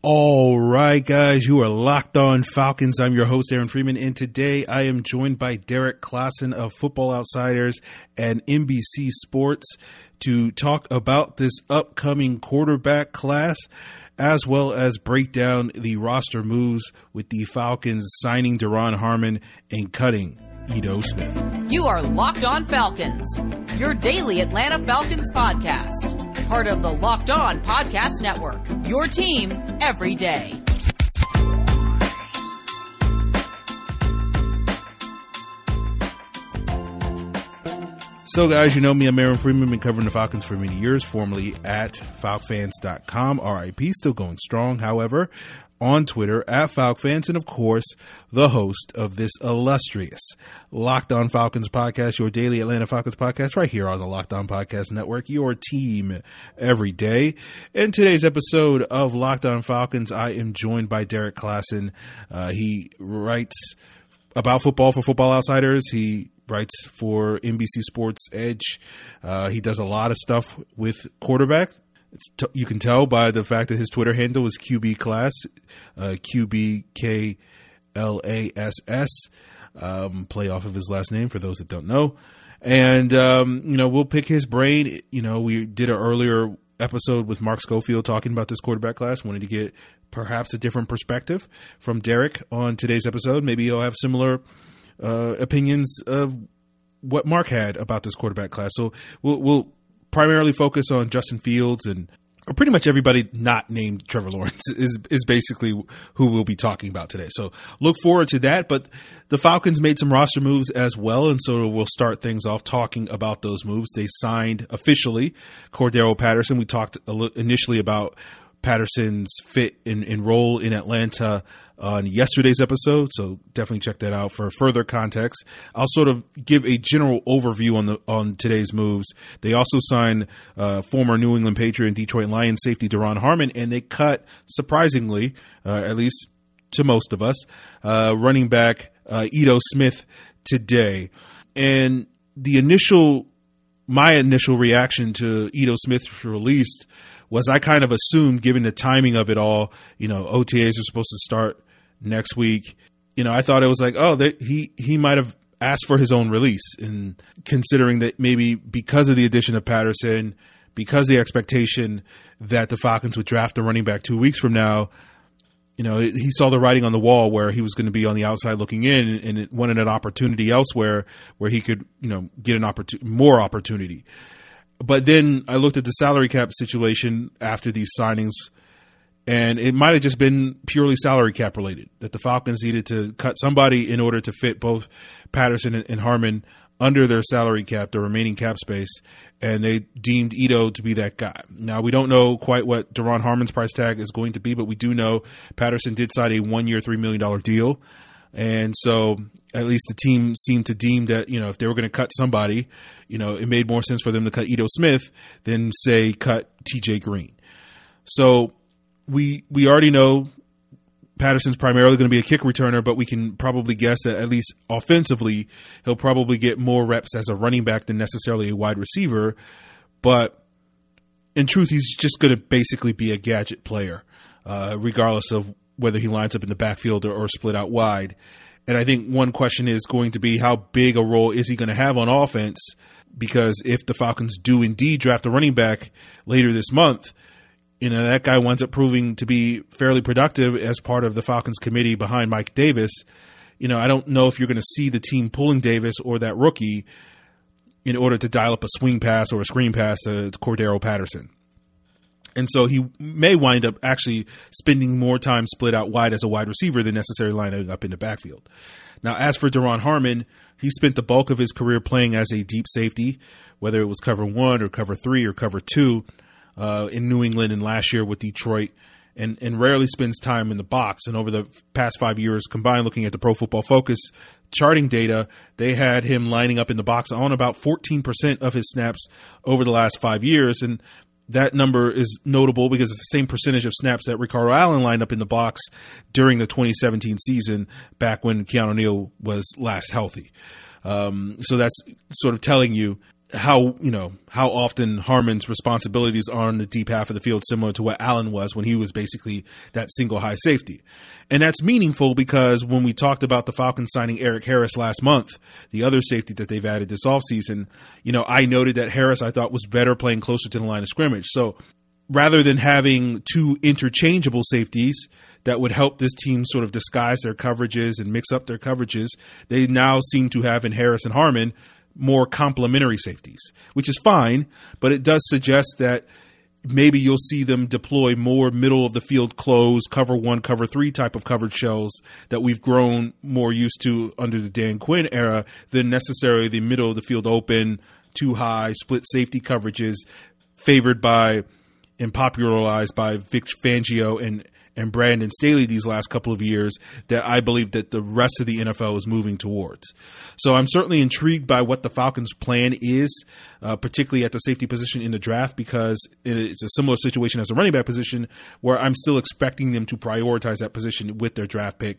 All right, guys, you are locked on Falcons. I'm your host, Aaron Freeman, and today I am joined by Derrik Klassen of Football Outsiders and NBC Sports to talk about this upcoming quarterback class, as well as break down the roster moves with the Falcons signing Duron Harmon and cutting Ito Smith. You are Locked On Falcons, your daily Atlanta Falcons podcast part of the Locked On Podcast Network. Your team every day. So, guys, you know me. I'm Aaron Freeman. Been covering the Falcons for many years, formerly at FalcFans.com. RIP, still going strong. However, on Twitter at FalcFans, and of course, the host of this illustrious Locked On Falcons podcast, your daily Atlanta Falcons podcast, right here on the Locked On Podcast Network, your team every day. In today's episode of Locked On Falcons, I am joined by Derrik Klassen. Uh, he writes about football for Football Outsiders. He writes for NBC Sports Edge. Uh, he does a lot of stuff with quarterback T- you can tell by the fact that his Twitter handle is QB Klass, uh, Q B K L A S S, um, play off of his last name for those that don't know. And, um, you know, we'll pick his brain. You know, we did an earlier episode with Mark Schofield talking about this quarterback class. Wanted to get perhaps a different perspective from Derrik on today's episode. Maybe he'll have similar uh, opinions of what Mark had about this quarterback class. So we'll, we'll primarily focus on Justin Fields and or pretty much everybody not named Trevor Lawrence is is basically who we'll be talking about today. So look forward to that. But the Falcons made some roster moves as well, and so we'll start things off talking about those moves. They signed officially Cordarrelle Patterson. We talked initially about Patterson's fit and, role in Atlanta on yesterday's episode. So definitely check that out for further context. I'll sort of give a general overview on the on today's moves. They also signed uh, former New England Patriot and Detroit Lions safety Duron Harmon, and they cut surprisingly, uh, at least to most of us, uh, running back uh, Ito Smith today. And the initial, my initial reaction to Ito Smith's release was I kind of assumed, given the timing of it all, you know, OTAs are supposed to start next week. You know, I thought it was like, oh, they, he he might have asked for his own release, and considering that maybe because of the addition of Patterson, because the expectation that the Falcons would draft a running back two weeks from now, you know, he saw the writing on the wall where he was going to be on the outside looking in, and wanted an opportunity elsewhere where he could, you know, get an opportunity, more opportunity. But then I looked at the salary cap situation after these signings and it might have just been purely salary cap related that the Falcons needed to cut somebody in order to fit both Patterson and Harmon under their salary cap, the remaining cap space, and they deemed Ito to be that guy. Now we don't know quite what Duron Harmon's price tag is going to be, but we do know Patterson did sign a one-year, three million dollar deal, and so at least the team seemed to deem that you know if they were going to cut somebody, you know it made more sense for them to cut Ito Smith than say cut T.J. Green. So we we already know Patterson's primarily going to be a kick returner, but we can probably guess that at least offensively, he'll probably get more reps as a running back than necessarily a wide receiver. But in truth, he's just going to basically be a gadget player, uh, regardless of whether he lines up in the backfield or, or split out wide. And I think one question is going to be how big a role is he going to have on offense? Because if the Falcons do indeed draft a running back later this month, you know, that guy winds up proving to be fairly productive as part of the Falcons committee behind Mike Davis. You know, I don't know if you're going to see the team pulling Davis or that rookie in order to dial up a swing pass or a screen pass to Cordarrelle Patterson. And so he may wind up actually spending more time split out wide as a wide receiver than necessarily lining up in the backfield. Now, as for Duron Harmon, he spent the bulk of his career playing as a deep safety, whether it was cover one or cover three or cover two uh, in New England and last year with Detroit, and, and rarely spends time in the box. And over the past five years combined, looking at the Pro Football Focus charting data, they had him lining up in the box on about 14% of his snaps over the last five years. And that number is notable because it's the same percentage of snaps that Ricardo Allen lined up in the box during the 2017 season, back when Keanu Neal was last healthy. Um, so that's sort of telling you how you know how often Harmon's responsibilities are on the deep half of the field, similar to what Allen was when he was basically that single high safety, and that's meaningful because when we talked about the Falcons signing Erik Harris last month, the other safety that they've added this offseason, you know, I noted that Harris I thought was better playing closer to the line of scrimmage. So rather than having two interchangeable safeties that would help this team sort of disguise their coverages and mix up their coverages, they now seem to have in Harris and Harmon more complementary safeties, which is fine, but it does suggest that maybe you'll see them deploy more middle of the field close, cover one, cover three type of coverage shells that we've grown more used to under the Dan Quinn era than necessarily the middle of the field open, two high, split safety coverages favored by and popularized by Vic Fangio and and Brandon Staley these last couple of years that I believe that the rest of the NFL is moving towards. So I'm certainly intrigued by what the Falcons' plan is, uh, particularly at the safety position in the draft, because it's a similar situation as the running back position, where I'm still expecting them to prioritize that position with their draft pick.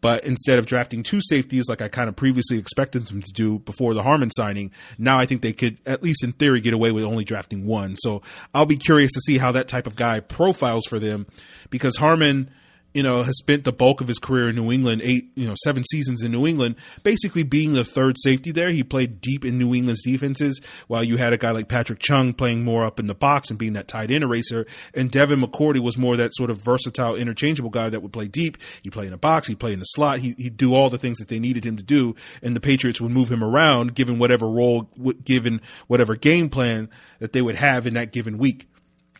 But instead of drafting two safeties like I kind of previously expected them to do before the Harmon signing, now I think they could, at least in theory, get away with only drafting one. So I'll be curious to see how that type of guy profiles for them because Harmon you know, has spent the bulk of his career in New England, eight, you know, seven seasons in New England, basically being the third safety there. He played deep in New England's defenses, while you had a guy like Patrick Chung playing more up in the box and being that tight end eraser. And Devin McCourty was more that sort of versatile, interchangeable guy that would play deep. He play in the box, he play in the slot, he, he'd do all the things that they needed him to do, and the Patriots would move him around, given whatever role, given whatever game plan that they would have in that given week.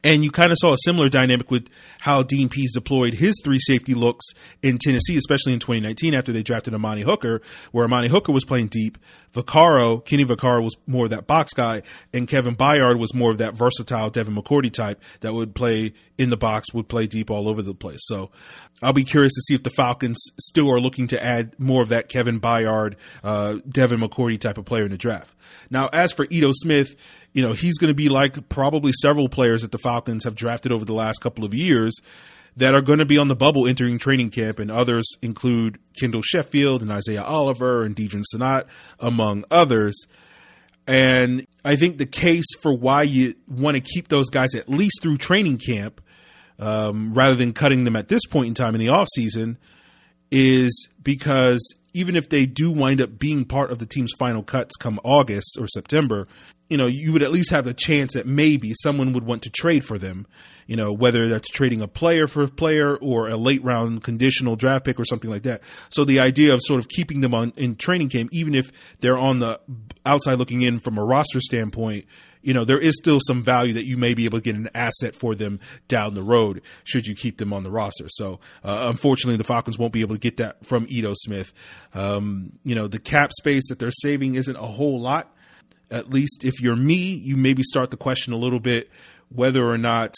And you kind of saw a similar dynamic with how Dean Pees deployed his three safety looks in Tennessee, especially in 2019 after they drafted Amani Hooker, where Amani Hooker was playing deep. Vaccaro, Kenny Vaccaro was more of that box guy, and Kevin Byard was more of that versatile Devin McCourty type that would play in the box, would play deep all over the place. So I'll be curious to see if the Falcons still are looking to add more of that Kevin Byard, uh, Devin McCourty type of player in the draft. Now, as for Ito Smith, you know, he's going to be like probably several players that the Falcons have drafted over the last couple of years that are going to be on the bubble entering training camp, and others include Kendall Sheffield and Isaiah Oliver and Deadrin Senat, among others. And I think the case for why you want to keep those guys at least through training camp, um, rather than cutting them at this point in time in the offseason, is because even if they do wind up being part of the team's final cuts come August or September, you know, you would at least have a chance that maybe someone would want to trade for them, you know, whether that's trading a player for a player or a late round conditional draft pick or something like that. So the idea of sort of keeping them on in training camp, even if they're on the outside looking in from a roster standpoint, you know, there is still some value that you may be able to get an asset for them down the road should you keep them on the roster. So, uh, unfortunately, the Falcons won't be able to get that from Ito Smith. Um, you know, the cap space that they're saving isn't a whole lot at least if you're me, you maybe start the question a little bit whether or not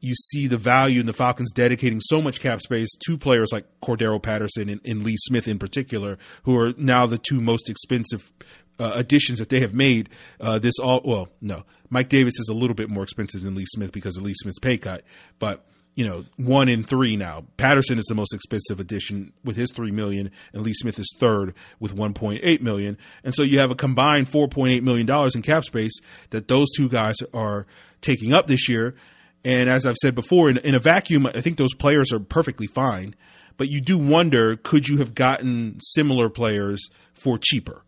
you see the value in the Falcons dedicating so much cap space to players like Cordarrelle Patterson and, and Lee Smith in particular, who are now the two most expensive uh, additions that they have made. Uh, this all well, no, Mike Davis is a little bit more expensive than Lee Smith because of Lee Smith's pay cut, but you know, one in three now. Patterson is the most expensive addition with his three million, and Lee Smith is third with one point eight million. And so you have a combined four point eight million dollars in cap space that those two guys are taking up this year. And as I've said before, in, in a vacuum, I think those players are perfectly fine. But you do wonder, could you have gotten similar players for cheaper?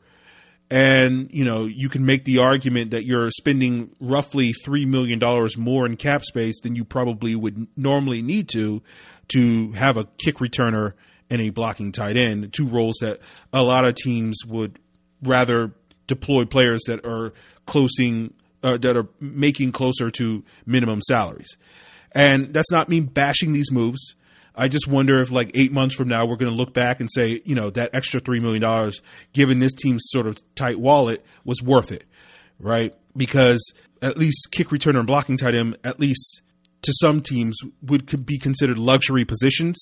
And you know you can make the argument that you're spending roughly three million dollars more in cap space than you probably would normally need to to have a kick returner and a blocking tight end, two roles that a lot of teams would rather deploy players that are closing uh, that are making closer to minimum salaries. And that's not me bashing these moves. I just wonder if like eight months from now we're going to look back and say, you know, that extra three million dollars, given this team's sort of tight wallet, was worth it, right? Because at least kick returner and blocking tight end, at least to some teams, would be considered luxury positions,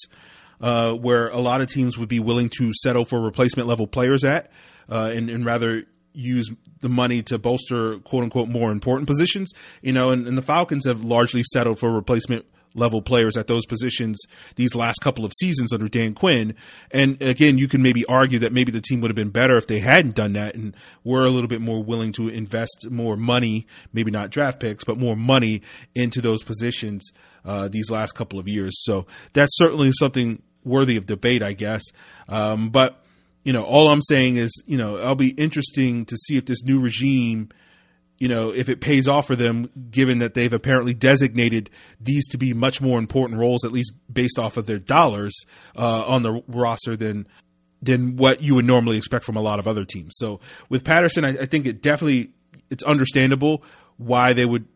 uh, where a lot of teams would be willing to settle for replacement level players at, uh, and, and rather use the money to bolster quote unquote more important positions, you know, and, and the Falcons have largely settled for replacement level players at those positions these last couple of seasons under Dan Quinn. And again, you can maybe argue that maybe the team would have been better if they hadn't done that and were a little bit more willing to invest more money, maybe not draft picks, but more money into those positions uh, these last couple of years. So that's certainly something worthy of debate, I guess. Um, but you know, all I'm saying is, you know, it'll be interesting to see if this new regime, you know, if it pays off for them, given that they've apparently designated these to be much more important roles, at least based off of their dollars uh, on the roster than than what you would normally expect from a lot of other teams. So with Patterson, I, I think it definitely it's understandable why they would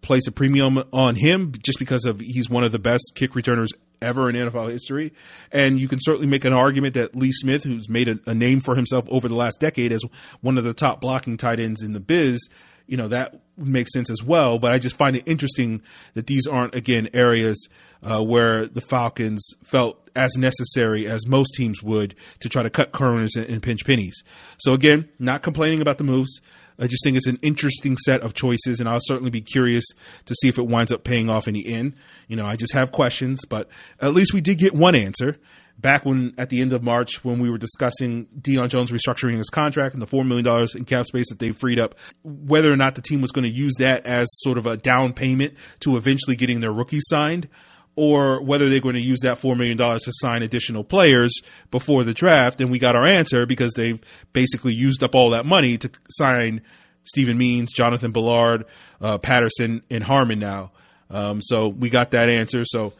place a premium on him just because of he's one of the best kick returners ever in NFL history. And you can certainly make an argument that Lee Smith, who's made a, a, name for himself over the last decade as one of the top blocking tight ends in the biz, you know, that makes sense as well. But I just find it interesting that these aren't, again, areas uh, where the Falcons felt as necessary as most teams would to try to cut corners and, and pinch pennies. So again, not complaining about the moves. I just think it's an interesting set of choices, and I'll certainly be curious to see if it winds up paying off in the end. You know, I just have questions, but at least we did get one answer back when at the end of March when we were discussing Deion Jones restructuring his contract and the four million dollars in cap space that they freed up, whether or not the team was going to use that as sort of a down payment to eventually getting their rookie signed or whether they're going to use that $4 million to sign additional players before the draft. And we got our answer because they've basically used up all that money to sign Steven Means, Jonathan Ballard, uh, Patterson, and Harmon now. Um, so we got that answer. So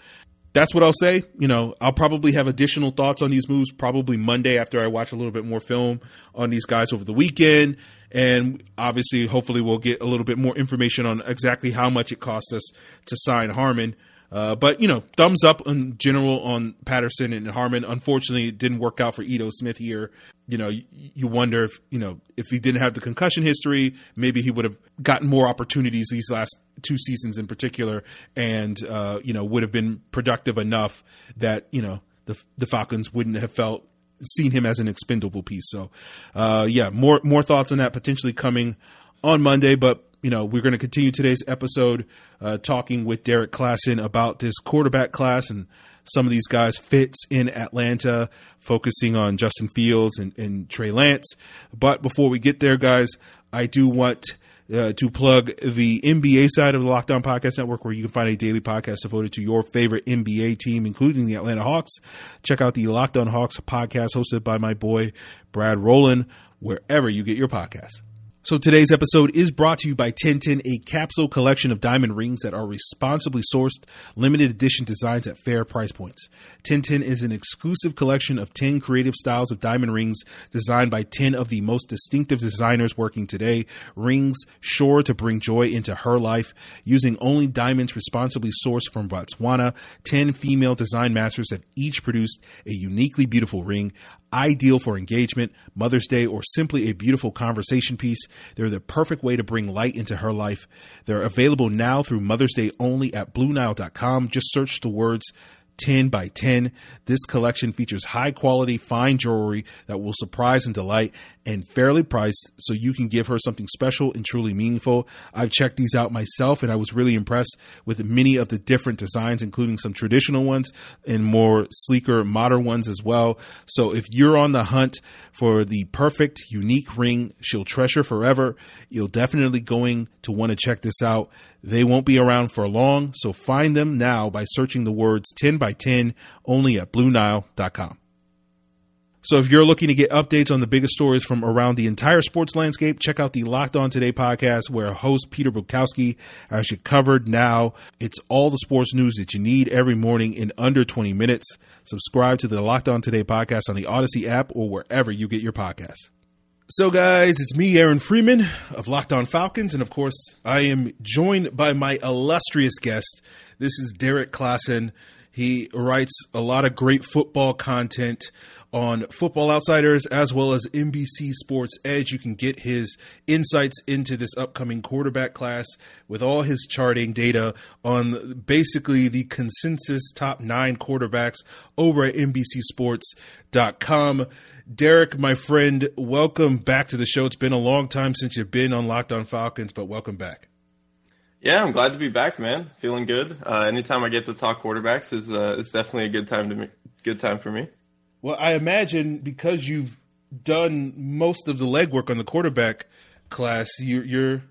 that's what I'll say. You know, I'll probably have additional thoughts on these moves probably Monday after I watch a little bit more film on these guys over the weekend. And obviously, hopefully, we'll get a little bit more information on exactly how much it cost us to sign Harmon. Uh, but you know, thumbs up in general on Patterson and Harmon. Unfortunately, it didn't work out for Ito Smith here. You know, you, wonder if you know if he didn't have the concussion history, maybe he would have gotten more opportunities these last two seasons in particular, and uh, you know would have been productive enough that you know the the Falcons wouldn't have felt seen him as an expendable piece. So, uh, yeah, more more thoughts on that potentially coming on Monday, but you know, we're going to continue today's episode uh, talking with Derrik Klassen about this quarterback class and some of these guys fits in Atlanta, focusing on Justin Fields and, and Trey Lance. But before we get there, guys, I do want uh, to plug the NBA side of the Locked On Podcast Network, where you can find a daily podcast devoted to your favorite NBA team, including the Atlanta Hawks. Check out the Locked On Hawks podcast hosted by my boy Brad Rowland, wherever you get your podcasts. So today's episode is brought to you by 1010, a capsule collection of diamond rings that are responsibly sourced, limited edition designs at fair price points. 1010 is an exclusive collection of 10 creative styles of diamond rings designed by 10 of the most distinctive designers working today. Rings sure to bring joy into her life. Using only diamonds responsibly sourced from Botswana, 10 female design masters have each produced a uniquely beautiful ring ideal for engagement, Mother's Day, or simply a beautiful conversation piece. They're the perfect way to bring light into her life. They're available now through Mother's Day only at BlueNile.com. Just search the words 10 by 10. This collection features high quality, fine jewelry that will surprise and delight and fairly priced so you can give her something special and truly meaningful. I've checked these out myself and I was really impressed with many of the different designs, including some traditional ones and more sleeker modern ones as well. So if you're on the hunt for the perfect, unique ring she'll treasure forever, you'll definitely going to want to check this out. They won't be around for long, so find them now by searching the words 10 by 10 only at BlueNile.com. So if you're looking to get updates on the biggest stories from around the entire sports landscape, check out the Locked On Today podcast where host Peter Bukowski has you covered now. It's all the sports news that you need every morning in under 20 minutes. Subscribe to the Locked On Today podcast on the Audacy app or wherever you get your podcasts. So, guys, it's me, Aaron Freeman of Locked On Falcons, and of course, I am joined by my illustrious guest. This is Derrik Klassen. He writes a lot of great football content on Football Outsiders as well as NBC Sports Edge. You can get his insights into this upcoming quarterback class with all his charting data on basically the consensus top nine quarterbacks over at NBCSports.com. Derrik, my friend, welcome back to the show. It's been a long time since you've been on Locked On Falcons, but welcome back. Yeah, I'm glad to be back, man. Feeling good. Uh, anytime I get to talk quarterbacks is uh, is definitely a good time to me. Good time for me. Well, I imagine because you've done most of the legwork on the quarterback class, you're you're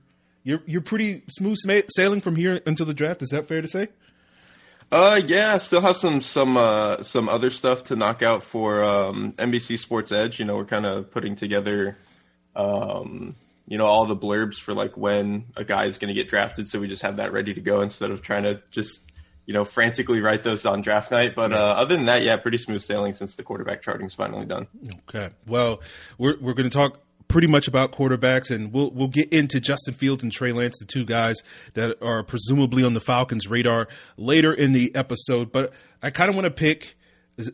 you're you're pretty smooth sailing from here until the draft. Is that fair to say? Uh, yeah, still have some some uh, some other stuff to knock out for um, NBC Sports Edge. You know, we're kind of putting together, um, you know, all the blurbs for like when a guy is going to get drafted, so we just have that ready to go instead of trying to just you know frantically write those on draft night. But uh, other than that, yeah, pretty smooth sailing since the quarterback charting is finally done. Okay, well, we're we're going to talk pretty much about quarterbacks, and we'll we'll get into Justin Fields and Trey Lance, the two guys that are presumably on the Falcons' radar later in the episode. But I kind of want to pick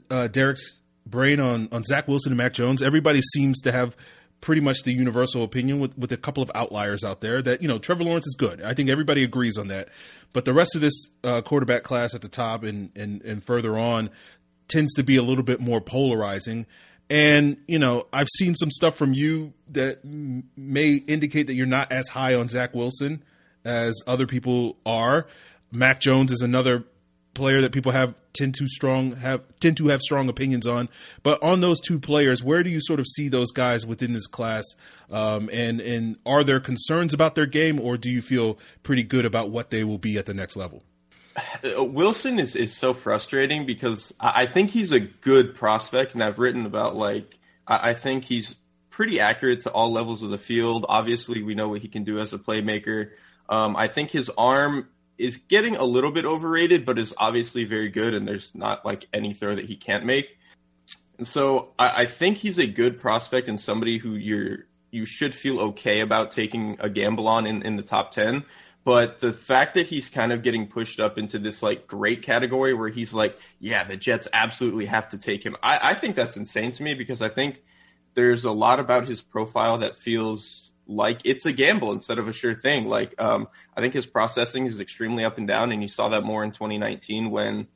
uh, Derrik's brain on on Zach Wilson and Mac Jones. Everybody seems to have pretty much the universal opinion with, with a couple of outliers out there that you know Trevor Lawrence is good. I think everybody agrees on that. But the rest of this uh, quarterback class at the top and, and and further on tends to be a little bit more polarizing. And, you know, I've seen some stuff from you that m- may indicate that you're not as high on Zach Wilson as other people are. Mac Jones is another player that people have tend to strong have tend to have strong opinions on. But on those two players, where do you sort of see those guys within this class? Um, and and are there concerns about their game, or do you feel pretty good about what they will be at the next level? Uh, Wilson is, is so frustrating because I think he's a good prospect, and I've written about like I think he's pretty accurate to all levels of the field. Obviously, we know what he can do as a playmaker. Um, I think his arm is getting a little bit overrated, but is obviously very good, and there's not like any throw that he can't make. And so I, I think he's a good prospect and somebody who you're you should feel okay about taking a gamble on in, in the top ten. But the fact that he's kind of getting pushed up into this like great category where he's like, yeah, the Jets absolutely have to take him. I, I think that's insane to me because I think there's a lot about his profile that feels like it's a gamble instead of a sure thing. Like, um, I think his processing is extremely up and down, and you saw that more in 2019 when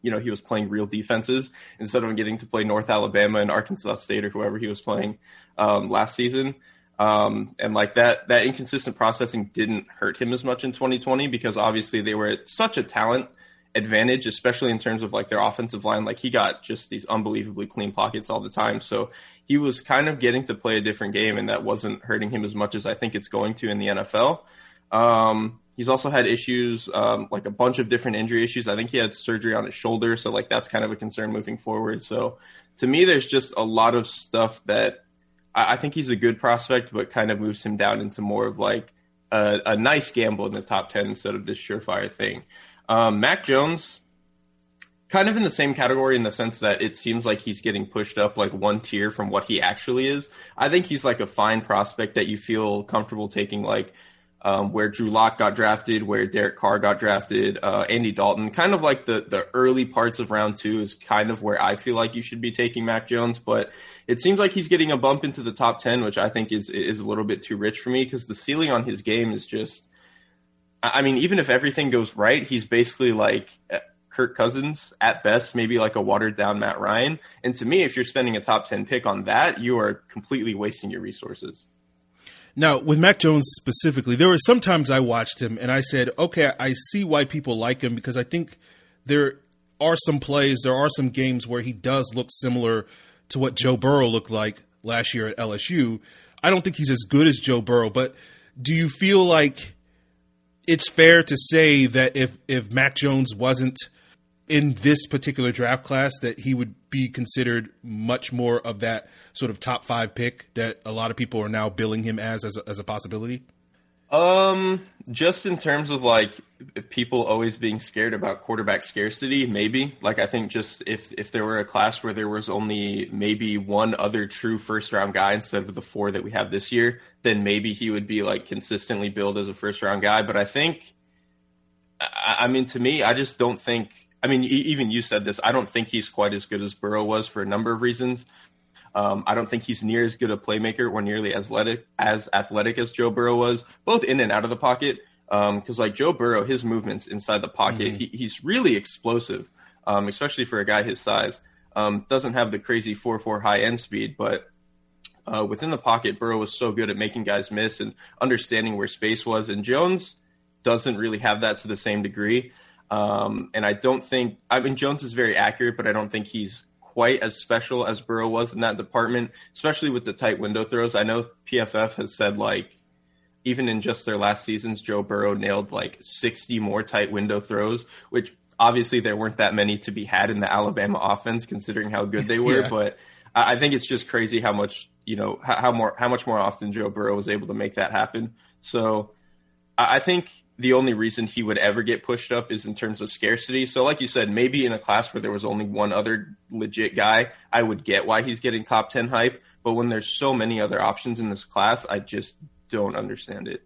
you know he was playing real defenses instead of getting to play North Alabama and Arkansas State or whoever he was playing um, last season. Um, and like that, that inconsistent processing didn't hurt him as much in 2020 because obviously they were such a talent advantage, especially in terms of like their offensive line. Like he got just these unbelievably clean pockets all the time. So he was kind of getting to play a different game and that wasn't hurting him as much as I think it's going to in the NFL. Um, he's also had issues, um, like a bunch of different injury issues. I think he had surgery on his shoulder. So like that's kind of a concern moving forward. So to me, there's just a lot of stuff that I, I think he's a good prospect, but kind of moves him down into more of like a, a nice gamble in the top 10 instead of this surefire thing. Um, Mac Jones, kind of in the same category in the sense that it seems like he's getting pushed up like one tier from what he actually is. I think he's like a fine prospect that you feel comfortable taking like um, where Drew Lock got drafted, where Derek Carr got drafted, uh, Andy Dalton, kind of like the the early parts of round two is kind of where I feel like you should be taking Mac Jones, but it seems like he's getting a bump into the top ten, which I think is is a little bit too rich for me because the ceiling on his game is just. I mean, even if everything goes right, he's basically like uh, Kirk Cousins at best, maybe like a watered down Matt Ryan. And to me, if you're spending a top 10 pick on that, you are completely wasting your resources. Now, with Mac Jones specifically, there were sometimes I watched him and I said, okay, I see why people like him because I think there are some plays, there are some games where he does look similar to what Joe Burrow looked like last year at LSU. I don't think he's as good as Joe Burrow, but do you feel like it's fair to say that if if Mac Jones wasn't in this particular draft class that he would be considered much more of that sort of top five pick that a lot of people are now billing him as as a, as a possibility? Um, just in terms of like people always being scared about quarterback scarcity, maybe. Like I think just if if there were a class where there was only maybe one other true first round guy instead of the four that we have this year, then maybe he would be like consistently billed as a first round guy. But I think, I mean, to me, I just don't think I mean, even you said this. I don't think he's quite as good as Burrow was for a number of reasons. Um, I don't think he's near as good a playmaker or nearly athletic as athletic as Joe Burrow was, both in and out of the pocket. Because um, like Joe Burrow, his movements inside the pocket, mm-hmm. he, he's really explosive, um, especially for a guy his size. Um, doesn't have the crazy four four high end speed, but uh, within the pocket, Burrow was so good at making guys miss and understanding where space was. And Jones doesn't really have that to the same degree. Um, and I don't think, I mean, Jones is very accurate, but I don't think he's quite as special as Burrow was in that department, especially with the tight window throws. I know PFF has said like, even in just their last seasons, Joe Burrow nailed like 60 more tight window throws, which obviously there weren't that many to be had in the Alabama offense considering how good they were. yeah. But I think it's just crazy how much, you know, how more, how much more often Joe Burrow was able to make that happen. So I think the only reason he would ever get pushed up is in terms of scarcity. So, like you said, maybe in a class where there was only one other legit guy, I would get why he's getting top 10 hype. But when there's so many other options in this class, I just don't understand it.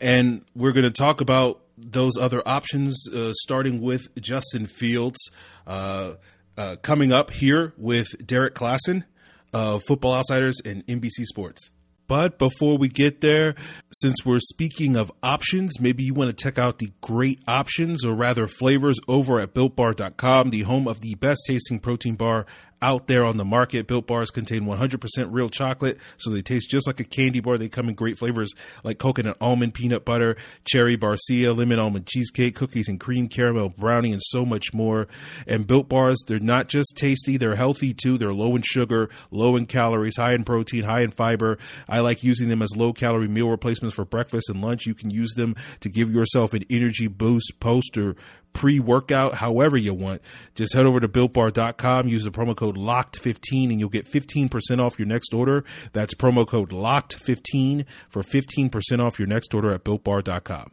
And we're going to talk about those other options, uh, starting with Justin Fields, uh, uh, coming up here with Derrik Klassen of Football Outsiders and NBC Sports. But before we get there, since we're speaking of options, maybe you want to check out the great options or rather flavors over at builtbar.com, the home of the best tasting protein bar out there on the market. Built bars contain 100% real chocolate, so they taste just like a candy bar. They come in great flavors like coconut almond, peanut butter, cherry barcia, lemon almond cheesecake, cookies and cream, caramel brownie, and so much more. And built bars, they're not just tasty, they're healthy too. They're low in sugar, low in calories, high in protein, high in fiber. I like using them as low calorie meal replacements for breakfast and lunch. You can use them to give yourself an energy boost post or pre workout, however you want. Just head over to builtbar.com, use the promo code LOCKED15 and you'll get 15% off your next order. That's promo code LOCKED15 for 15% off your next order at builtbar.com.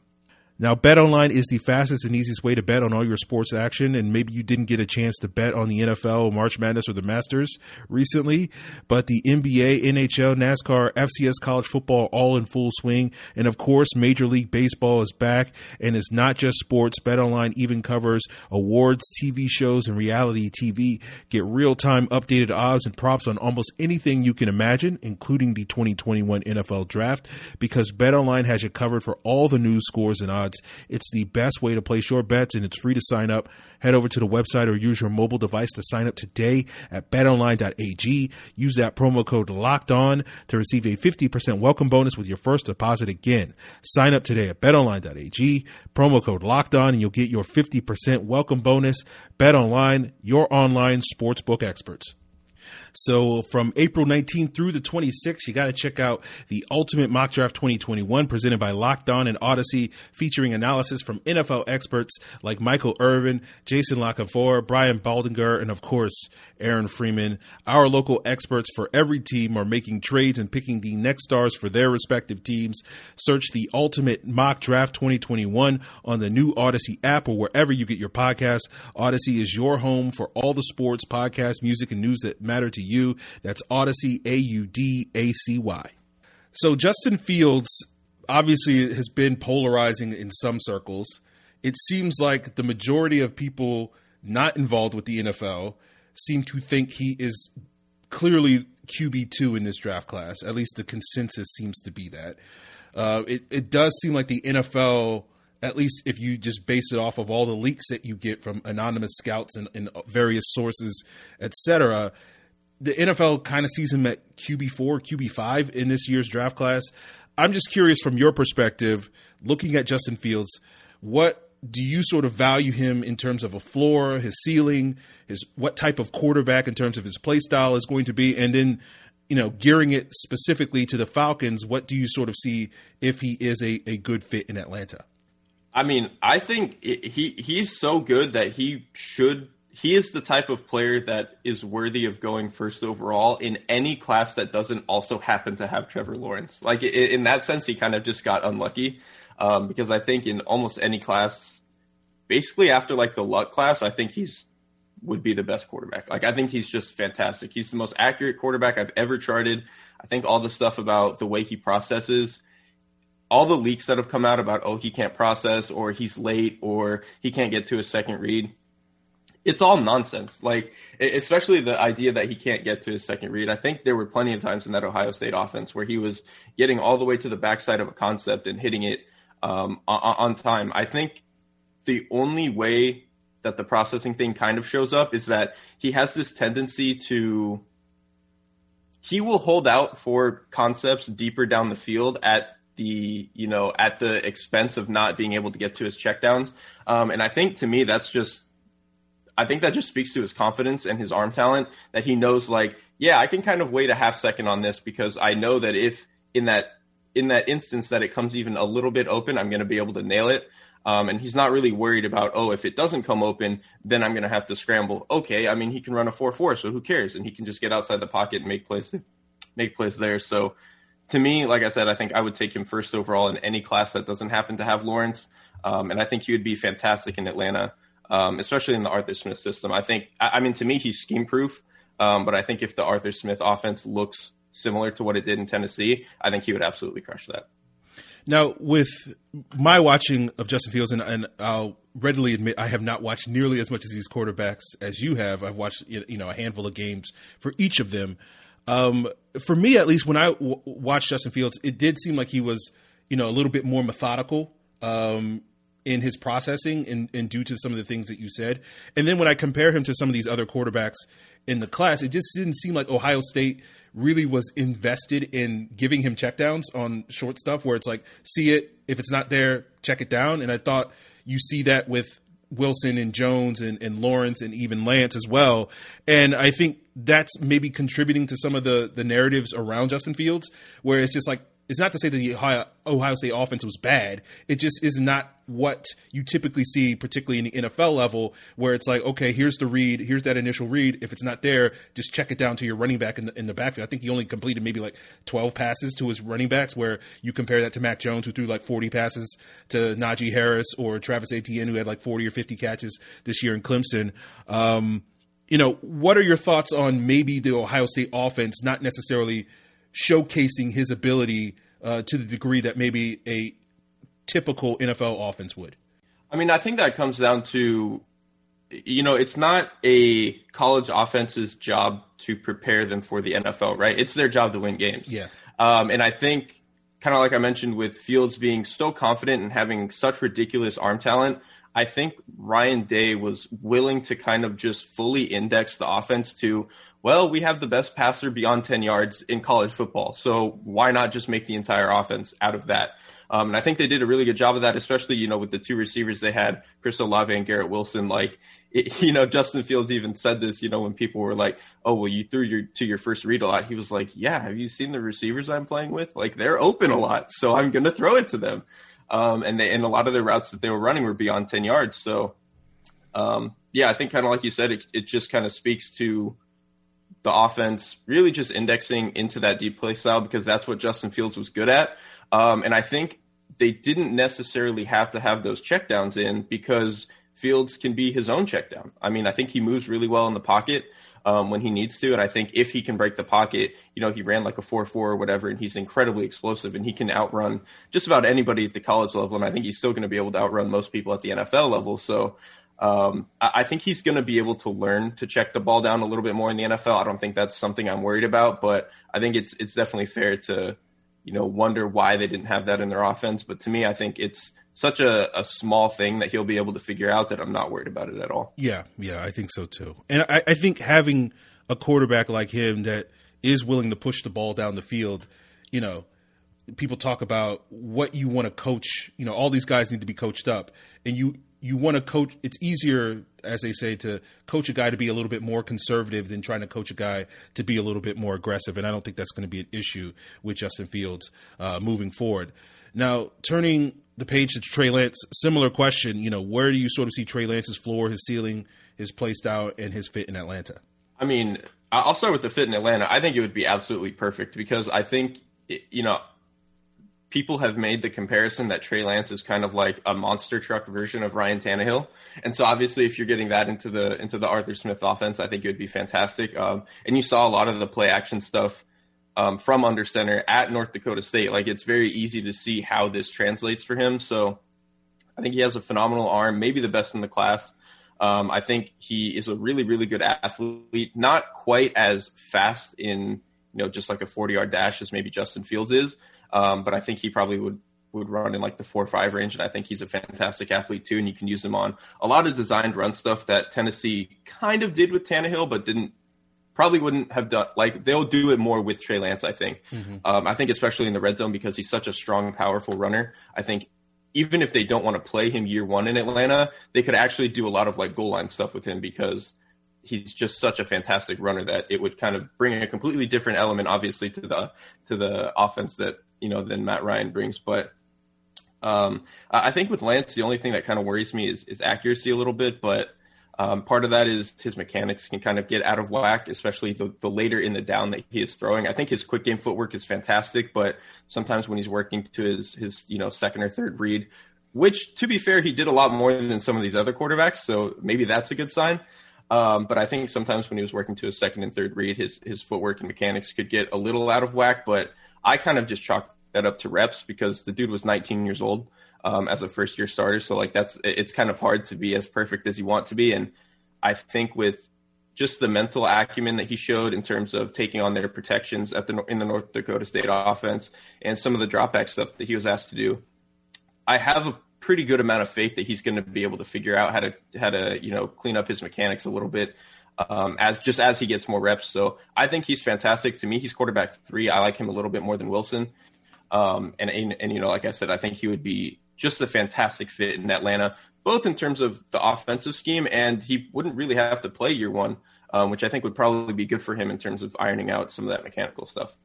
Now, BetOnline is the fastest and easiest way to bet on all your sports action. And maybe you didn't get a chance to bet on the NFL, March Madness, or the Masters recently, but the NBA, NHL, NASCAR, FCS college football all in full swing. And of course, Major League Baseball is back and it's not just sports. BetOnline even covers awards, TV shows, and reality TV. Get real time updated odds and props on almost anything you can imagine, including the 2021 NFL draft, because BetOnline has you covered for all the news scores and odds It's the best way to place your bets and it's free to sign up. Head over to the website or use your mobile device to sign up today at betonline.ag. Use that promo code locked on to receive a 50% welcome bonus with your first deposit again. Sign up today at betonline.ag, promo code locked on, and you'll get your 50% welcome bonus. BetOnline, your online sportsbook experts. So from April 19th through the 26th, you got to check out the Ultimate Mock Draft 2021 presented by Locked On and Audacy, featuring analysis from NFL experts like Michael Irvin, Jason La Canfora, Brian Baldinger, and of course, Aaron Freeman. Our local experts for every team are making trades and picking the next stars for their respective teams. Search the Ultimate Mock Draft 2021 on the new Audacy app or wherever you get your podcasts. Audacy is your home for all the sports, podcasts, music, and news that matter to you. That's Audacy, A U D A C Y. So Justin Fields obviously has been polarizing in some circles. It seems like the majority of people not involved with the NFL seem to think he is clearly QB2 in this draft class. At least the consensus seems to be that. Uh, it, it does seem like the NFL, at least if you just base it off of all the leaks that you get from anonymous scouts and, and various sources, etc., the NFL kind of sees him at QB4, QB5 in this year's draft class. I'm just curious from your perspective, looking at Justin Fields, what do you sort of value him in terms of a floor, his ceiling, his what type of quarterback in terms of his play style is going to be, and then you know gearing it specifically to the Falcons, what do you sort of see if he is a, a good fit in Atlanta? I mean, I think it, he he's so good that he should he is the type of player that is worthy of going first overall in any class that doesn't also happen to have Trevor Lawrence. Like in that sense, he kind of just got unlucky um, because I think in almost any class, basically after like the luck class, I think he's would be the best quarterback. Like I think he's just fantastic. He's the most accurate quarterback I've ever charted. I think all the stuff about the way he processes all the leaks that have come out about oh he can't process or he's late or he can't get to a second read it's all nonsense. Like, especially the idea that he can't get to his second read. I think there were plenty of times in that Ohio State offense where he was getting all the way to the backside of a concept and hitting it um, on time. I think the only way that the processing thing kind of shows up is that he has this tendency to he will hold out for concepts deeper down the field at the you know at the expense of not being able to get to his checkdowns. Um, and I think to me that's just I think that just speaks to his confidence and his arm talent that he knows like yeah I can kind of wait a half second on this because I know that if in that in that instance that it comes even a little bit open I'm going to be able to nail it. Um, and he's not really worried about, oh, if it doesn't come open, then I'm going to have to scramble. Okay, I mean, he can run a 4-4, so who cares? And he can just get outside the pocket and make plays, make plays there. So to me, like I said, I think I would take him first overall in any class that doesn't happen to have Lawrence. Um, and I think he would be fantastic in Atlanta, um, especially in the Arthur Smith system. I think, I, mean, to me, he's scheme proof. Um, but I think if the Arthur Smith offense looks similar to what it did in Tennessee, I think he would absolutely crush that. Now, with my watching of Justin Fields, and, and, I'll readily admit I have not watched nearly as much as these quarterbacks as you have. I've watched you know a handful of games for each of them. Um, for me, at least, when I w- watched Justin Fields, it did seem like he was you know a little bit more methodical um, in his processing, and, and due to some of the things that you said. And then when I compare him to some of these other quarterbacks in the class, it just didn't seem like Ohio State really was invested in giving him checkdowns on short stuff where it's like, see it. If it's not there, check it down. And I thought you see that with Wilson and Jones and, and Lawrence and even Lance as well. And I think that's maybe contributing to some of the, the narratives around Justin Fields, where it's just like, it's not to say that the Ohio, Ohio State offense was bad. It just is not what you typically see, particularly in the NFL level, where it's like, okay, here's the read, here's that initial read. If it's not there, just check it down to your running back in the, in the backfield. I think he only completed maybe like 12 passes to his running backs, where you compare that to Mac Jones, who threw like 40 passes to Najee Harris or Travis Etienne, who had like 40 or 50 catches this year in Clemson. Um, you know, what are your thoughts on maybe the Ohio State offense not necessarily – showcasing his ability uh, to the degree that maybe a typical NFL offense would? I mean, I think that comes down to, you know, it's not a college offense's job to prepare them for the NFL, right? It's their job to win games. Yeah. Um, and I think, kind of like I mentioned with Fields being so confident and having such ridiculous arm talent, I think Ryan Day was willing to kind of just fully index the offense to, well, we have the best passer beyond 10 yards in college football. So why not just make the entire offense out of that? Um, and I think they did a really good job of that, especially, you know, with the two receivers they had, Chris Olave and Garrett Wilson. Like, it, you know, Justin Fields even said this, you know, when people were like, oh, well, you threw your to your first read a lot. He was like, yeah, have you seen the receivers I'm playing with? Like, they're open a lot. So I'm going to throw it to them. Um, and they, and a lot of the routes that they were running were beyond 10 yards. So, um, yeah, I think kind of like you said, it, it just kind of speaks to the offense really just indexing into that deep play style because that's what Justin Fields was good at. Um, and I think they didn't necessarily have to have those checkdowns in because Fields can be his own checkdown. I mean, I think he moves really well in the pocket um, when he needs to. And I think if he can break the pocket, you know, he ran like a 4 4 or whatever, and he's incredibly explosive and he can outrun just about anybody at the college level. And I think he's still going to be able to outrun most people at the NFL level. So um, I, think he's going to be able to learn to check the ball down a little bit more in the NFL. I don't think that's something I'm worried about, but I think it's it's definitely fair to you know wonder why they didn't have that in their offense. But to me, I think it's such a, a small thing that he'll be able to figure out that I'm not worried about it at all. Yeah, yeah, I think so too. And I, I think having a quarterback like him that is willing to push the ball down the field, you know, people talk about what you want to coach. You know, all these guys need to be coached up, and you you want to coach. It's easier, as they say, to coach a guy to be a little bit more conservative than trying to coach a guy to be a little bit more aggressive. And I don't think that's going to be an issue with Justin Fields uh, moving forward. Now, turning the page to Trey Lance, similar question. You know, where do you sort of see Trey Lance's floor, his ceiling, his play style, and his fit in Atlanta? I mean, I'll start with the fit in Atlanta. I think it would be absolutely perfect because I think, you know, people have made the comparison that Trey Lance is kind of like a monster truck version of Ryan Tannehill. And so obviously if you're getting that into the into the Arthur Smith offense, I think it would be fantastic. Um, and you saw a lot of the play action stuff um, from under center at North Dakota State. Like it's very easy to see how this translates for him. So I think he has a phenomenal arm, maybe the best in the class. Um, I think he is a really, really good athlete. Not quite as fast in you know just like a 40 yard dash as maybe Justin Fields is, um, but I think he probably would would run in like the four or five range, and I think he's a fantastic athlete too. And you can use him on a lot of designed run stuff that Tennessee kind of did with Tannehill, but didn't probably wouldn't have done like they'll do it more with Trey Lance. I think. Mm-hmm. Um, I think especially in the red zone because he's such a strong, powerful runner. I think even if they don't want to play him year one in Atlanta, they could actually do a lot of like goal line stuff with him because he's just such a fantastic runner that it would kind of bring a completely different element, obviously, to the to the offense that you know than Matt Ryan brings. But um, I think with Lance, the only thing that kind of worries me is, is accuracy a little bit, but um, part of that is his mechanics can kind of get out of whack, especially the, the later in the down that he is throwing. I think his quick game footwork is fantastic, but sometimes when he's working to his his you know second or third read, which to be fair, he did a lot more than some of these other quarterbacks, so maybe that's a good sign. Um, but I think sometimes when he was working to his second and third read, his his footwork and mechanics could get a little out of whack. But I kind of just chalked that up to reps because the dude was 19 years old um, as a first year starter. So like that's it's kind of hard to be as perfect as you want to be. And I think with just the mental acumen that he showed in terms of taking on their protections at the in the North Dakota State offense and some of the dropback stuff that he was asked to do, I have a pretty good amount of faith that he's going to be able to figure out how to how to you know clean up his mechanics a little bit um, as just as he gets more reps. So I think he's fantastic. To me, he's quarterback three. I like him a little bit more than Wilson. Um, and, and, and you know, like I said, I think he would be just a fantastic fit in Atlanta, both in terms of the offensive scheme and he wouldn't really have to play year one, um, which I think would probably be good for him in terms of ironing out some of that mechanical stuff.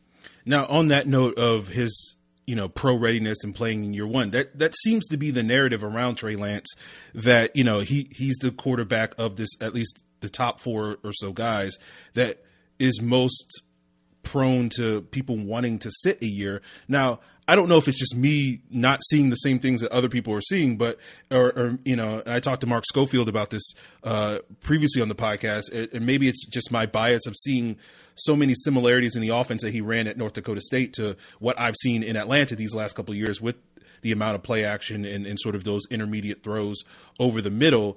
Now, on that note of his you know pro readiness and playing in year one. That that seems to be the narrative around Trey Lance that you know he he's the quarterback of this at least the top four or so guys that is most prone to people wanting to sit a year. Now, I don't know if it's just me not seeing the same things that other people are seeing, but or, or you know, I talked to Mark Schofield about this uh, previously on the podcast, and maybe it's just my bias of seeing so many similarities in the offense that he ran at North Dakota State to what I've seen in Atlanta these last couple of years with the amount of play action and, and sort of those intermediate throws over the middle.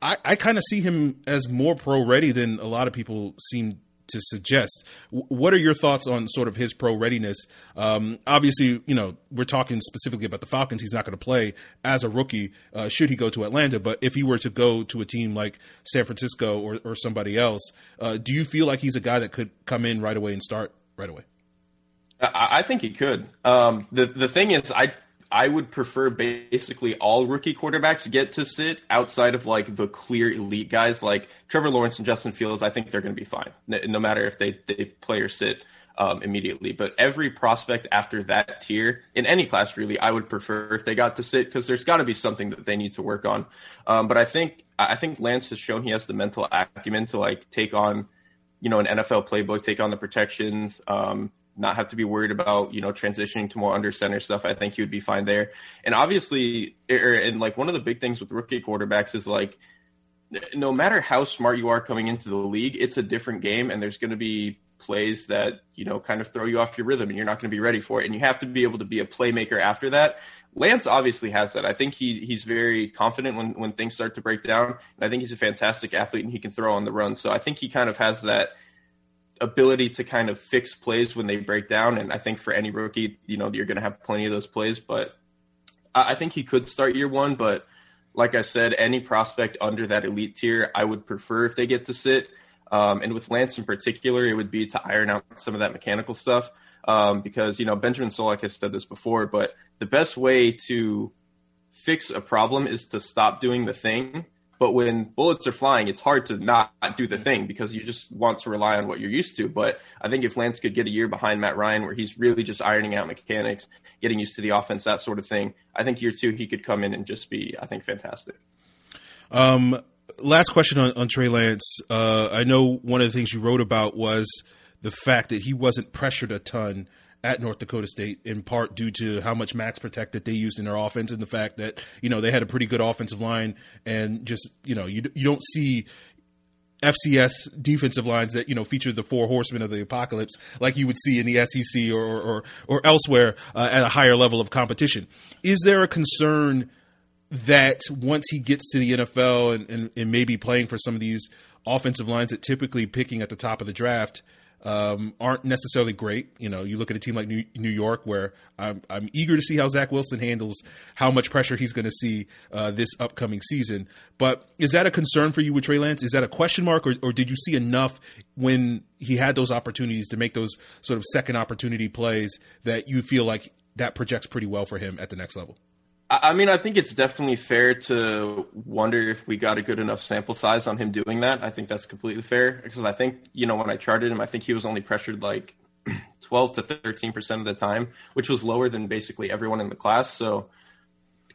I, I kind of see him as more pro ready than a lot of people seem to suggest. What are your thoughts on sort of his pro readiness? Um, obviously, you know, we're talking specifically about the Falcons. He's not going to play as a rookie uh, should he go to Atlanta. But if he were to go to a team like San Francisco or, or somebody else, uh, do you feel like he's a guy that could come in right away and start right away? I think he could. Um, the the thing is, I I would prefer basically all rookie quarterbacks get to sit outside of like the clear elite guys like Trevor Lawrence and Justin Fields. I think they're going to be fine, no matter if they, they play or sit um, immediately. But every prospect after that tier in any class, really, I would prefer if they got to sit because there's got to be something that they need to work on. Um, but I think I think Lance has shown he has the mental acumen to like take on, you know, an NFL playbook, take on the protections. Um, not have to be worried about you know transitioning to more under center stuff. I think he would be fine there. And obviously, er, and like one of the big things with rookie quarterbacks is like no matter how smart you are coming into the league, it's a different game, and there's going to be plays that you know kind of throw you off your rhythm, and you're not going to be ready for it, and you have to be able to be a playmaker after that. Lance obviously has that. I think he he's very confident when when things start to break down. And I think he's a fantastic athlete, and he can throw on the run. So I think he kind of has that ability to kind of fix plays when they break down. And I think for any rookie, you know, you're going to have plenty of those plays. But I think he could start year one. But like I said, any prospect under that elite tier, I would prefer if they get to sit. Um, and with Lance in particular, it would be to iron out some of that mechanical stuff. Um, because, you know, Benjamin Solak has said this before, but the best way to fix a problem is to stop doing the thing but when bullets are flying, it's hard to not do the thing because you just want to rely on what you're used to. But I think if Lance could get a year behind Matt Ryan where he's really just ironing out mechanics, getting used to the offense, that sort of thing, I think year two he could come in and just be, I think, fantastic. Um, last question on, on Trey Lance. Uh, I know one of the things you wrote about was the fact that he wasn't pressured a ton at North Dakota State in part due to how much max protect that they used in their offense and the fact that you know they had a pretty good offensive line and just you know you you don't see FCS defensive lines that you know feature the four horsemen of the apocalypse like you would see in the SEC or or, or elsewhere uh, at a higher level of competition. Is there a concern that once he gets to the NFL and, and, and maybe playing for some of these offensive lines that typically picking at the top of the draft um, aren't necessarily great. You know, you look at a team like New, New York, where I'm, I'm, eager to see how Zach Wilson handles how much pressure he's going to see uh, this upcoming season. But is that a concern for you with Trey Lance? Is that a question mark, or, or did you see enough when he had those opportunities to make those sort of second opportunity plays that you feel like that projects pretty well for him at the next level? I mean, I think it's definitely fair to wonder if we got a good enough sample size on him doing that. I think that's completely fair because I think, you know, when I charted him, I think he was only pressured like 12 to 13% of the time, which was lower than basically everyone in the class. So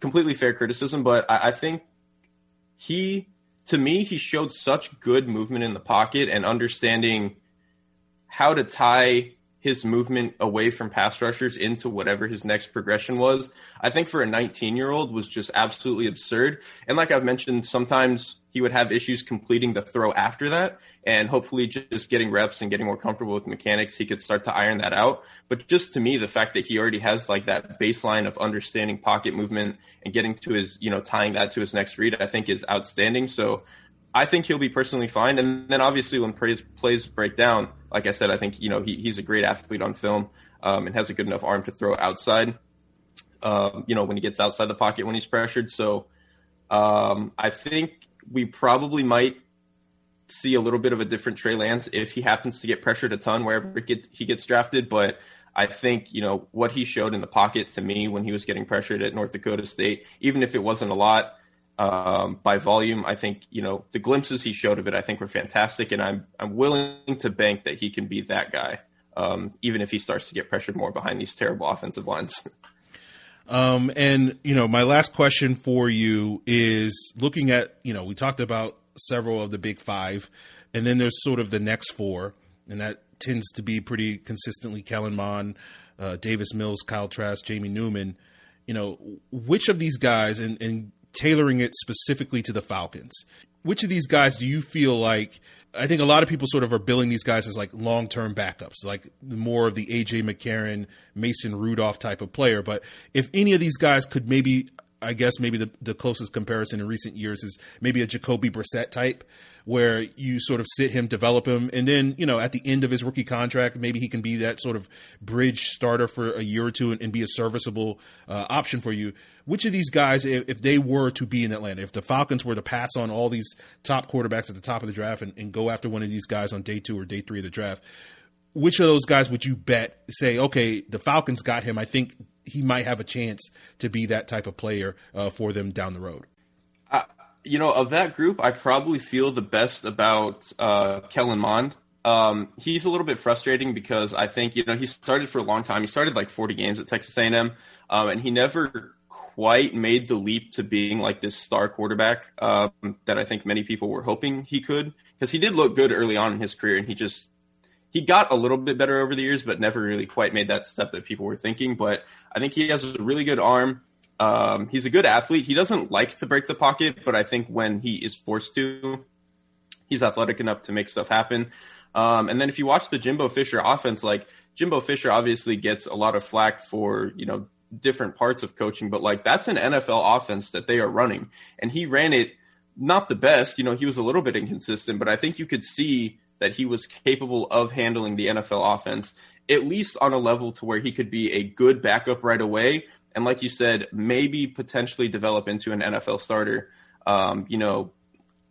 completely fair criticism, but I, I think he, to me, he showed such good movement in the pocket and understanding how to tie his movement away from pass rushers into whatever his next progression was, I think for a 19 year old was just absolutely absurd. And like I've mentioned, sometimes he would have issues completing the throw after that. And hopefully just getting reps and getting more comfortable with mechanics, he could start to iron that out. But just to me, the fact that he already has like that baseline of understanding pocket movement and getting to his, you know, tying that to his next read, I think is outstanding. So I think he'll be personally fine. And then obviously when plays plays break down, like I said, I think you know he, he's a great athlete on film um, and has a good enough arm to throw outside. Um, you know when he gets outside the pocket when he's pressured. So um, I think we probably might see a little bit of a different Trey Lance if he happens to get pressured a ton wherever he gets drafted. But I think you know what he showed in the pocket to me when he was getting pressured at North Dakota State, even if it wasn't a lot um, by volume. I think you know the glimpses he showed of it. I think were fantastic, and I'm I'm willing to bank that he can be that guy, um, even if he starts to get pressured more behind these terrible offensive lines. um, and you know, my last question for you is looking at you know we talked about several of the big five, and then there's sort of the next four, and that tends to be pretty consistently Kellen Mond, uh, Davis Mills, Kyle Trask, Jamie Newman. You know, which of these guys, and, and tailoring it specifically to the Falcons. Which of these guys do you feel like? I think a lot of people sort of are billing these guys as like long term backups, like more of the AJ McCarron, Mason Rudolph type of player. But if any of these guys could maybe I guess maybe the, the closest comparison in recent years is maybe a Jacoby Brissett type, where you sort of sit him, develop him, and then you know at the end of his rookie contract, maybe he can be that sort of bridge starter for a year or two and, and be a serviceable uh, option for you. Which of these guys, if, if, they were to be in Atlanta, if the Falcons were to pass on all these top quarterbacks at the top of the draft and, and go after one of these guys on day two or day three of the draft, which of those guys would you bet say, okay, the Falcons got him? I think he might have a chance to be that type of player uh, for them down the road. You know, of that group, I probably feel the best about uh, Kellen Mond. Um, he's a little bit frustrating because I think you know he started for a long time. He started like 40 games at Texas A&M, um, and he never quite made the leap to being like this star quarterback um, that I think many people were hoping he could. Because he did look good early on in his career, and he just he got a little bit better over the years, but never really quite made that step that people were thinking. But I think he has a really good arm. Um, he's a good athlete. He doesn't like to break the pocket, but I think when he is forced to, he's athletic enough to make stuff happen. Um, and then if you watch the Jimbo Fisher offense, like Jimbo Fisher obviously gets a lot of flack for, you know, different parts of coaching, but like that's an NFL offense that they are running. And he ran it not the best, you know, he was a little bit inconsistent, but I think you could see that he was capable of handling the NFL offense, at least on a level to where he could be a good backup right away. And like you said, maybe potentially develop into an NFL starter, um, you know,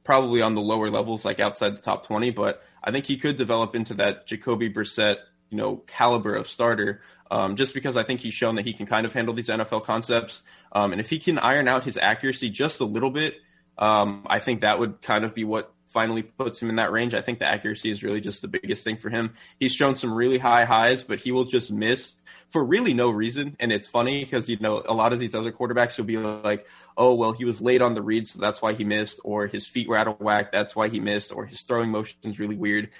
probably on the lower levels, like outside the top 20. But I think he could develop into that Jacoby Brissett, you know, caliber of starter. Um, just because I think he's shown that he can kind of handle these NFL concepts. Um, and if he can iron out his accuracy just a little bit, um, I think that would kind of be what finally puts him in that range. I think the accuracy is really just the biggest thing for him. He's shown some really high highs, but he will just miss for really no reason. And it's funny because, you know, a lot of these other quarterbacks will be like, oh, well, he was late on the read, so that's why he missed, or his feet were out of whack, that's why he missed, or his throwing motion is really weird.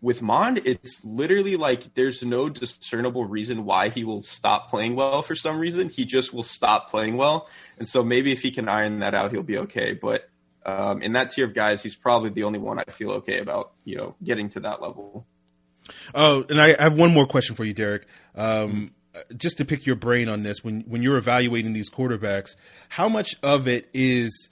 With Mond, it's literally like there's no discernible reason why he will stop playing well for some reason. He just will stop playing well. And so maybe if he can iron that out, he'll be okay. But um, in that tier of guys, he's probably the only one I feel okay about, you know, getting to that level. Oh, and I have one more question for you, Derrik. Um, just to pick your brain on this, when when you're evaluating these quarterbacks, how much of it is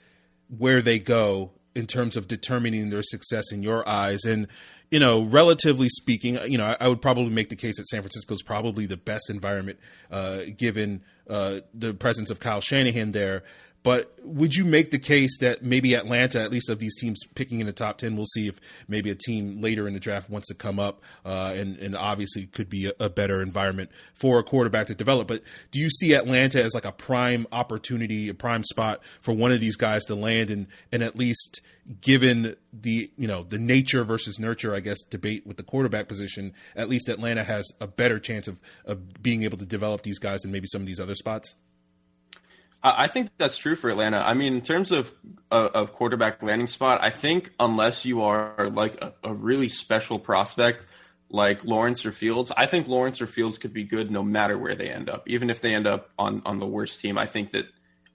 where they go in terms of determining their success in your eyes? And you know, relatively speaking, you know, I, I would probably make the case that San Francisco is probably the best environment uh, given uh, the presence of Kyle Shanahan there. But would you make the case that maybe Atlanta, at least of these teams picking in the top 10, we'll see if maybe a team later in the draft wants to come up uh, and, and obviously could be a, a, better environment for a quarterback to develop. But do you see Atlanta as like a prime opportunity, a prime spot for one of these guys to land and, and at least given the, you know, the nature versus nurture, I guess, debate with the quarterback position, at least Atlanta has a better chance of, of being able to develop these guys than maybe some of these other spots? I think that's true for Atlanta. I mean, in terms of uh, of quarterback landing spot, I think unless you are like a, a, really special prospect like Lawrence or Fields, I think Lawrence or Fields could be good no matter where they end up. Even if they end up on on the worst team, I think that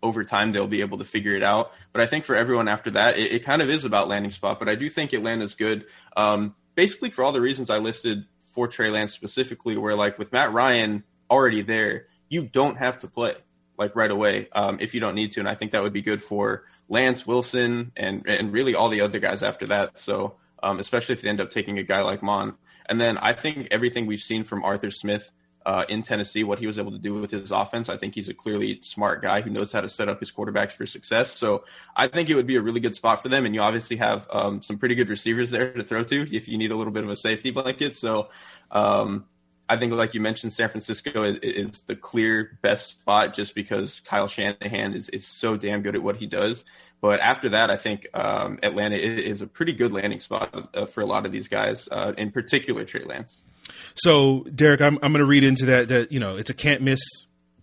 over time they'll be able to figure it out. But I think for everyone after that, it, it kind of is about landing spot. But I do think Atlanta's good, um, basically for all the reasons I listed for Trey Lance specifically. Where like with Matt Ryan already there, you don't have to play like right away um, if you don't need to. And I think that would be good for Lance Wilson and and really all the other guys after that. So um, especially if they end up taking a guy like Mond. And then I think everything we've seen from Arthur Smith uh, in Tennessee, what he was able to do with his offense, I think he's a clearly smart guy who knows how to set up his quarterbacks for success. So I think it would be a really good spot for them. And you obviously have um, some pretty good receivers there to throw to if you need a little bit of a safety blanket. So um, I think, like you mentioned, San Francisco is, is, the clear best spot just because Kyle Shanahan is, is so damn good at what he does. But after that, I think um, Atlanta is a pretty good landing spot uh, for a lot of these guys, uh, in particular Trey Lance. So, Derrik, I'm, I'm going to read into that. That you know, it's a can't miss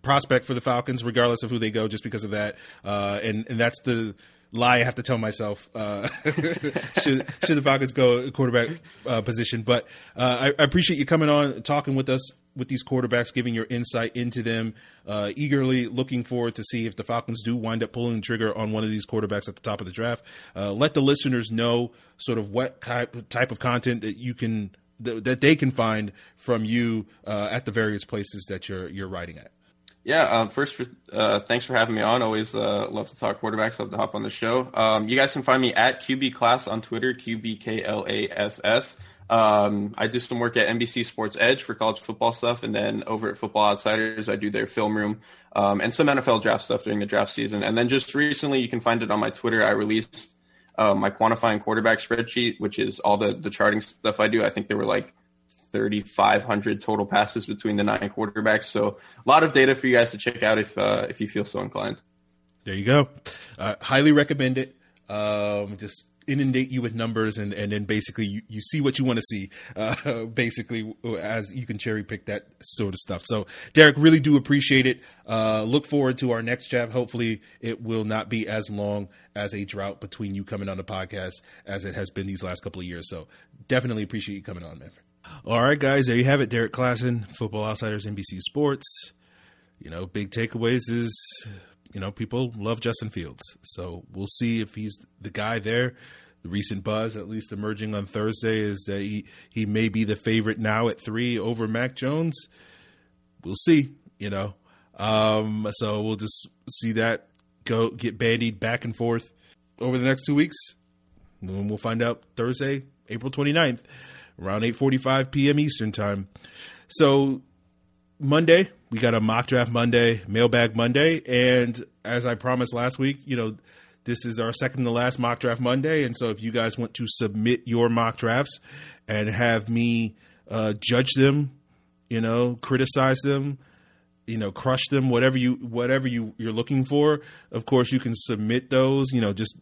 prospect for the Falcons, regardless of who they go, just because of that. Uh, and and that's the lie I have to tell myself uh, should should the Falcons go quarterback uh, position. But uh, I, I, appreciate you coming on, talking with us with these quarterbacks, giving your insight into them. Uh, eagerly looking forward to see if the Falcons do wind up pulling the trigger on one of these quarterbacks at the top of the draft. Uh, let the listeners know sort of what type of content that you can that they can find from you uh, at the various places that you're you're writing at. Yeah, um, first, for, uh, thanks for having me on. Always uh, love to talk quarterbacks. Love to hop on the show. Um, you guys can find me at QB Klass on Twitter, QBKLASS. Um, I do some work at NBC Sports Edge for college football stuff, and then over at Football Outsiders, I do their film room um, and some NFL draft stuff during the draft season. And then just recently, you can find it on my Twitter. I released uh, my quantifying quarterback spreadsheet, which is all the the charting stuff I do. I think there were like 3,500 total passes between the nine quarterbacks. So a lot of data for you guys to check out if uh, if you feel so inclined. There you go. Uh, highly recommend it. Um, just inundate you with numbers and, and then basically you, you see what you want to see uh, basically as you can cherry pick that sort of stuff so Derrik really do appreciate it uh, look forward to our next chat hopefully it will not be as long as a drought between you coming on the podcast as it has been these last couple of years so definitely appreciate you coming on man all right, guys, there you have it. Derrik Klassen, Football Outsiders, NBC Sports. You know, big takeaways is, you know, people love Justin Fields. So we'll see if he's the guy there. The recent buzz, at least emerging on Thursday, is that he, he may be the favorite now at three over Mac Jones. We'll see, you know. Um, so we'll just see that go get bandied back and forth over the next two weeks. And we'll find out Thursday, April 29th around 8:45 p.m. Eastern time. So Monday, we got a mock draft Monday, mailbag Monday, and as I promised last week, you know, this is our second to last mock draft Monday, and so if you guys want to submit your mock drafts and have me uh, judge them, you know, criticize them, you know, crush them, whatever you whatever you you're looking for, of course you can submit those. You know, just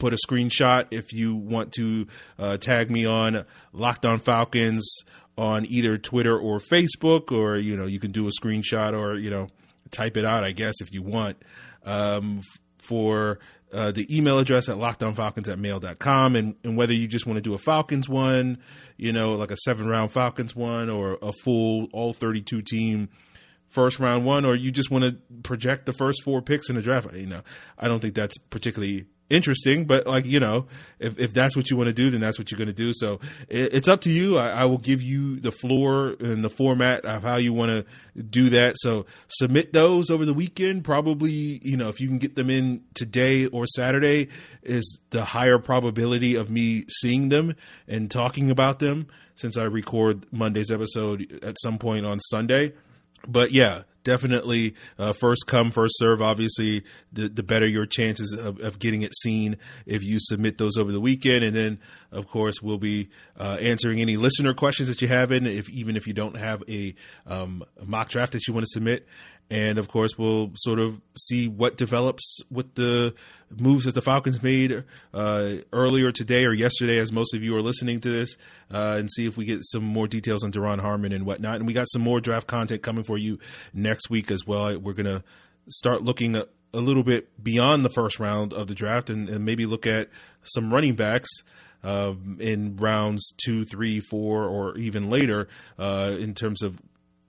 put a screenshot if you want to uh, tag me on Locked On Falcons on either Twitter or Facebook, or you know you can do a screenshot or you know type it out, I guess, if you want. Um, for uh, the email address at lockedonfalcons at mail.com and, and whether you just want to do a Falcons one, you know, like a seven round Falcons one or a full all 32 team first round one, or you just want to project the first four picks in the draft, you know, I don't think that's particularly interesting, but like you know, if if that's what you want to do, then that's what you're going to do. So it, it's up to you. I, I, will give you the floor and the format of how you want to do that. So submit those over the weekend. Probably you know if you can get them in today or Saturday is the higher probability of me seeing them and talking about them since I record Monday's episode at some point on Sunday. But yeah, definitely uh, first come first serve. Obviously the, the better your chances of, of, getting it seen if you submit those over the weekend. And then of course we'll be uh, answering any listener questions that you have. In if even if you don't have a, um, mock draft that you want to submit and of course we'll sort of see what develops with the moves that the Falcons made uh, earlier today or yesterday, as most of you are listening to this, uh, and see if we get some more details on Duron Harmon and whatnot. And we got some more draft content coming for you next week as well. We're gonna start looking a, a little bit beyond the first round of the draft and, and maybe look at some running backs. Uh, in rounds two, three, four, or even later, uh, in terms of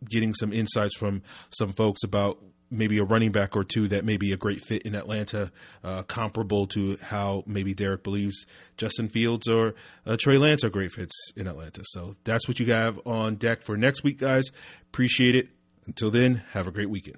getting some insights from some folks about maybe a running back or two that may be a great fit in Atlanta, uh, comparable to how maybe Derrik believes Justin Fields or uh, Trey Lance are great fits in Atlanta. So that's what you have on deck for next week, guys. Appreciate it. Until then, have a great weekend.